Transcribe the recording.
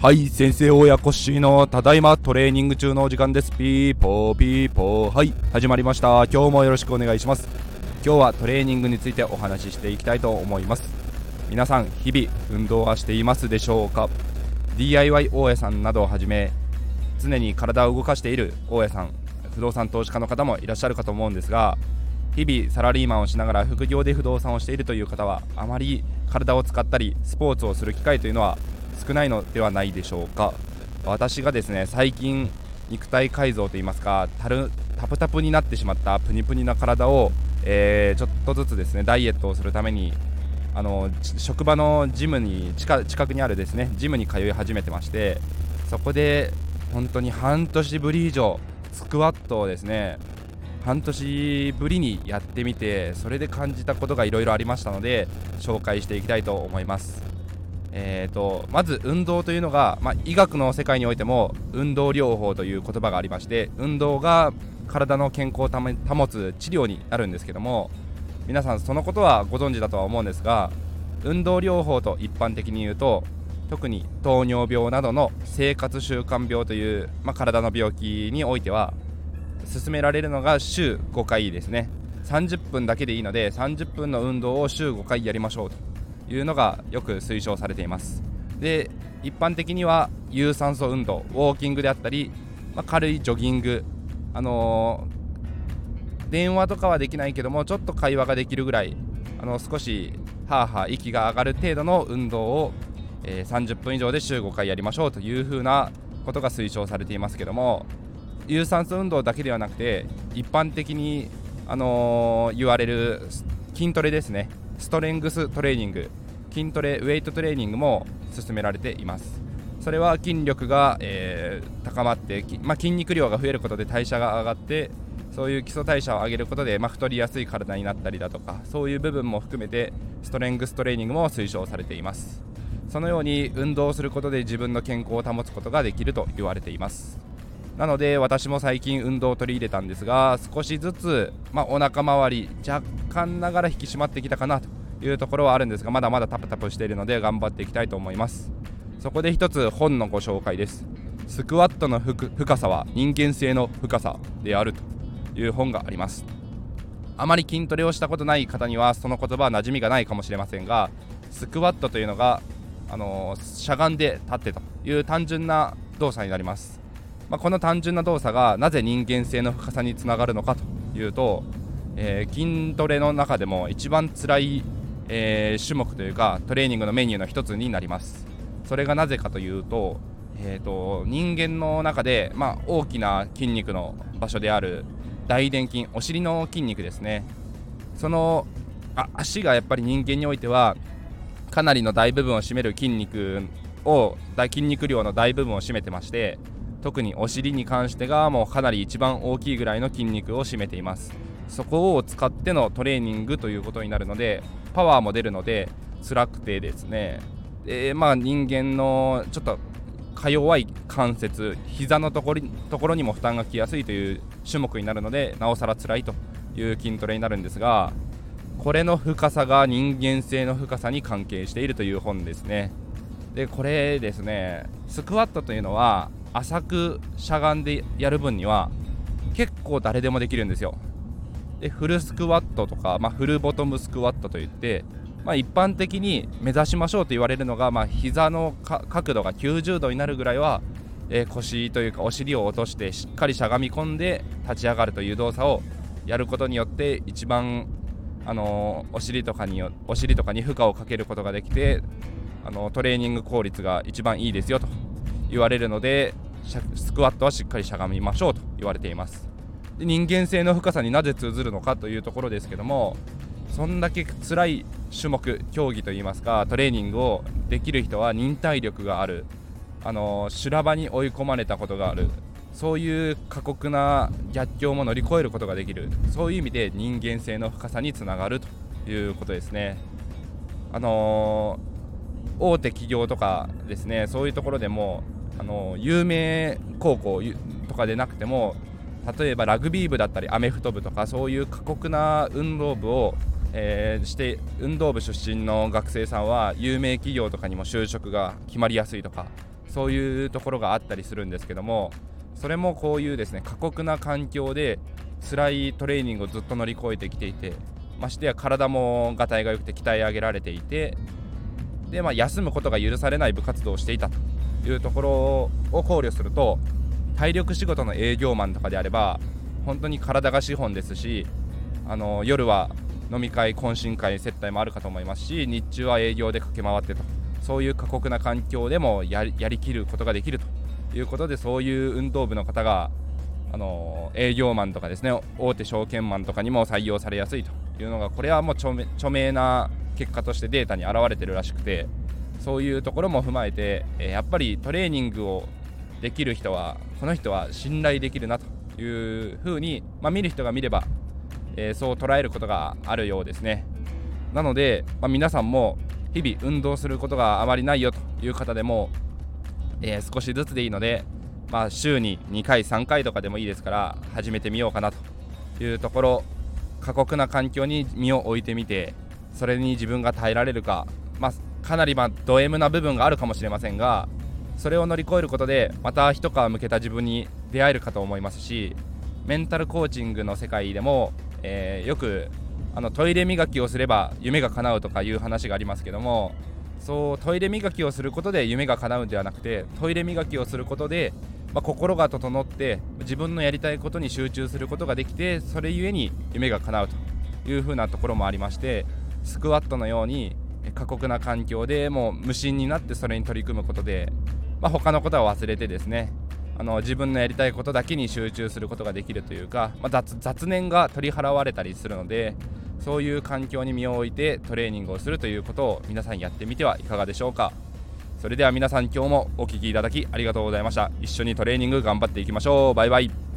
はい先生親子しのただいまトレーニング中のお時間です。ピーポーピーポー。はい始まりました。今日もよろしくお願いします。今日はトレーニングについてお話ししていきたいと思います。皆さん日々運動はしていますでしょうか？DIY 大家さんなどをはじめ常に体を動かしている大家さん不動産投資家の方もいらっしゃるかと思うんですが日々サラリーマンをしながら副業で不動産をしているという方はあまり体を使ったりスポーツをする機会というのは少ないのではないでしょうか。私がですね最近肉体改造といいますかタルタプタプになってしまったプニプニな体を、えー、ちょっとずつですねダイエットをするためにあの職場のジムに近くにあるですねジムに通い始めてましてそこで本当に半年ぶり以上スクワットをですね半年ぶりにやってみてそれで感じたことがいろいろありましたので紹介していきたいと思います。えーと、まず運動というのが、まあ、医学の世界においても運動療法という言葉がありまして運動が体の健康を保つ治療になるんですけども皆さんそのことはご存知だとは思うんですが運動療法と一般的に言うと特に糖尿病などの生活習慣病という、まあ、体の病気においては勧められるのが週5回ですね。30分だけでいいので30分の運動を週5回やりましょうというのがよく推奨されています。で一般的には有酸素運動ウォーキングであったり、まあ、軽いジョギングあのー、電話とかはできないけどもちょっと会話ができるぐらいあの少しはあはあ息が上がる程度の運動を、えー、30分以上で週5回やりましょうというふうなことが推奨されていますけども有酸素運動だけではなくて一般的に、あのー、言われる筋トレですね。ストレングストレーニング。筋トレウェイトトレーニングも進められています。それは筋力が、えー、高まって、まあ、筋肉量が増えることで代謝が上がってそういう基礎代謝を上げることで、まあ、太りやすい体になったりだとかそういう部分も含めてストレングストレーニングも推奨されています。そのように運動することで自分の健康を保つことができると言われています。なので私も最近運動を取り入れたんですが少しずつ、まあ、お腹周り若干ながら引き締まってきたかなというところはあるんですがまだまだタプタプしているので頑張っていきたいと思います。そこで一つ本のご紹介です。スクワットの深さは人間性の深さであるという本があります。あまり筋トレをしたことない方にはその言葉は馴染みがないかもしれませんがスクワットというのが、あの、しゃがんで立ってという単純な動作になります。まあ、この単純な動作がなぜ人間性の深さにつながるのかというと、えー、筋トレの中でも一番辛い、えー、種目というかトレーニングのメニューの一つになります。それがなぜかというと,、えーと、人間の中で、まあ、大きな筋肉の場所である大臀筋お尻の筋肉ですね。そのあ足がやっぱり人間においてはかなりの大部分を占める筋肉を筋肉量の大部分を占めてまして特にお尻に関してがもうかなり一番大きいぐらいの筋肉を占めています。そこを使ってのトレーニングということになるのでパワーも出るので辛くてですね。でまあ人間のちょっとか弱い関節膝のところところにも負担がきやすいという種目になるのでなおさら辛いという筋トレになるんですがこれの深さが人間性の深さに関係しているという本ですね。でこれですねスクワットというのは浅くしゃがんでやる分には結構誰でもできるんですよ。でフルスクワットとか、まあ、フルボトムスクワットといって、まあ、一般的に目指しましょうと言われるのが、まあ、膝の角度が90度になるぐらいは、えー、腰というかお尻を落としてしっかりしゃがみ込んで立ち上がるという動作をやることによって一番、あのー、お尻とかにお尻とかに負荷をかけることができて、あのー、トレーニング効率が一番いいですよと。言われるのでスクワットはしっかりしゃがみましょうと言われています。で人間性の深さになぜ通ずるのかというところですけどもそんだけ辛い種目競技といいますかトレーニングをできる人は忍耐力がある。あの修羅場に追い込まれたことがある。そういう過酷な逆境も乗り越えることができる。そういう意味で人間性の深さにつながるということですね。あのー、大手企業とかですねそういうところでもあの有名高校とかでなくても例えばラグビー部だったりアメフト部とかそういう過酷な運動部をえー、して運動部出身の学生さんは有名企業とかにも就職が決まりやすいとかそういうところがあったりするんですけどもそれもこういうですね過酷な環境で辛いトレーニングをずっと乗り越えてきていてましてや体もがたいが良くて鍛え上げられていてで、まあ、休むことが許されない部活動をしていたと。いうところを考慮すると体力仕事の営業マンとかであれば本当に体が資本ですしあの夜は飲み会懇親会接待もあるかと思いますし日中は営業で駆け回ってとそういう過酷な環境でもやりきることができるということでそういう運動部の方があの営業マンとかですね大手証券マンとかにも採用されやすいというのがこれはもう著名な結果としてデータに表れてるらしくてそういうところも踏まえて、えやっぱりトレーニングをできる人はこの人は信頼できるなというふうに、まあ、見る人が見れば、え、そう捉えることがあるようですね。なので、まあ、皆さんも日々運動することがあまりないよという方でも、え、少しずつでいいので、まあ、週に2回3回とかでもいいですから始めてみようかなというところ過酷な環境に身を置いてみてそれに自分が耐えられるか、まあ、かなりまあド M な部分があるかもしれませんがそれを乗り越えることでまた一皮向けた自分に出会えるかと思いますしメンタルコーチングの世界でも、えー、よくあのトイレ磨きをすれば夢が叶うとかいう話がありますけどもそうトイレ磨きをすることで夢が叶うんではなくてトイレ磨きをすることで、まあ、心が整って自分のやりたいことに集中することができてそれゆえに夢が叶うというふうなところもありましてスクワットのように過酷な環境でもう無心になってそれに取り組むことで、まあ、他のことは忘れてですねあの自分のやりたいことだけに集中することができるというか、まあ、雑雑念が取り払われたりするのでそういう環境に身を置いてトレーニングをするということを皆さんやってみてはいかがでしょうか。それでは皆さん今日もお聴きいただきありがとうございました。一緒にトレーニング頑張っていきましょう。バイバイ。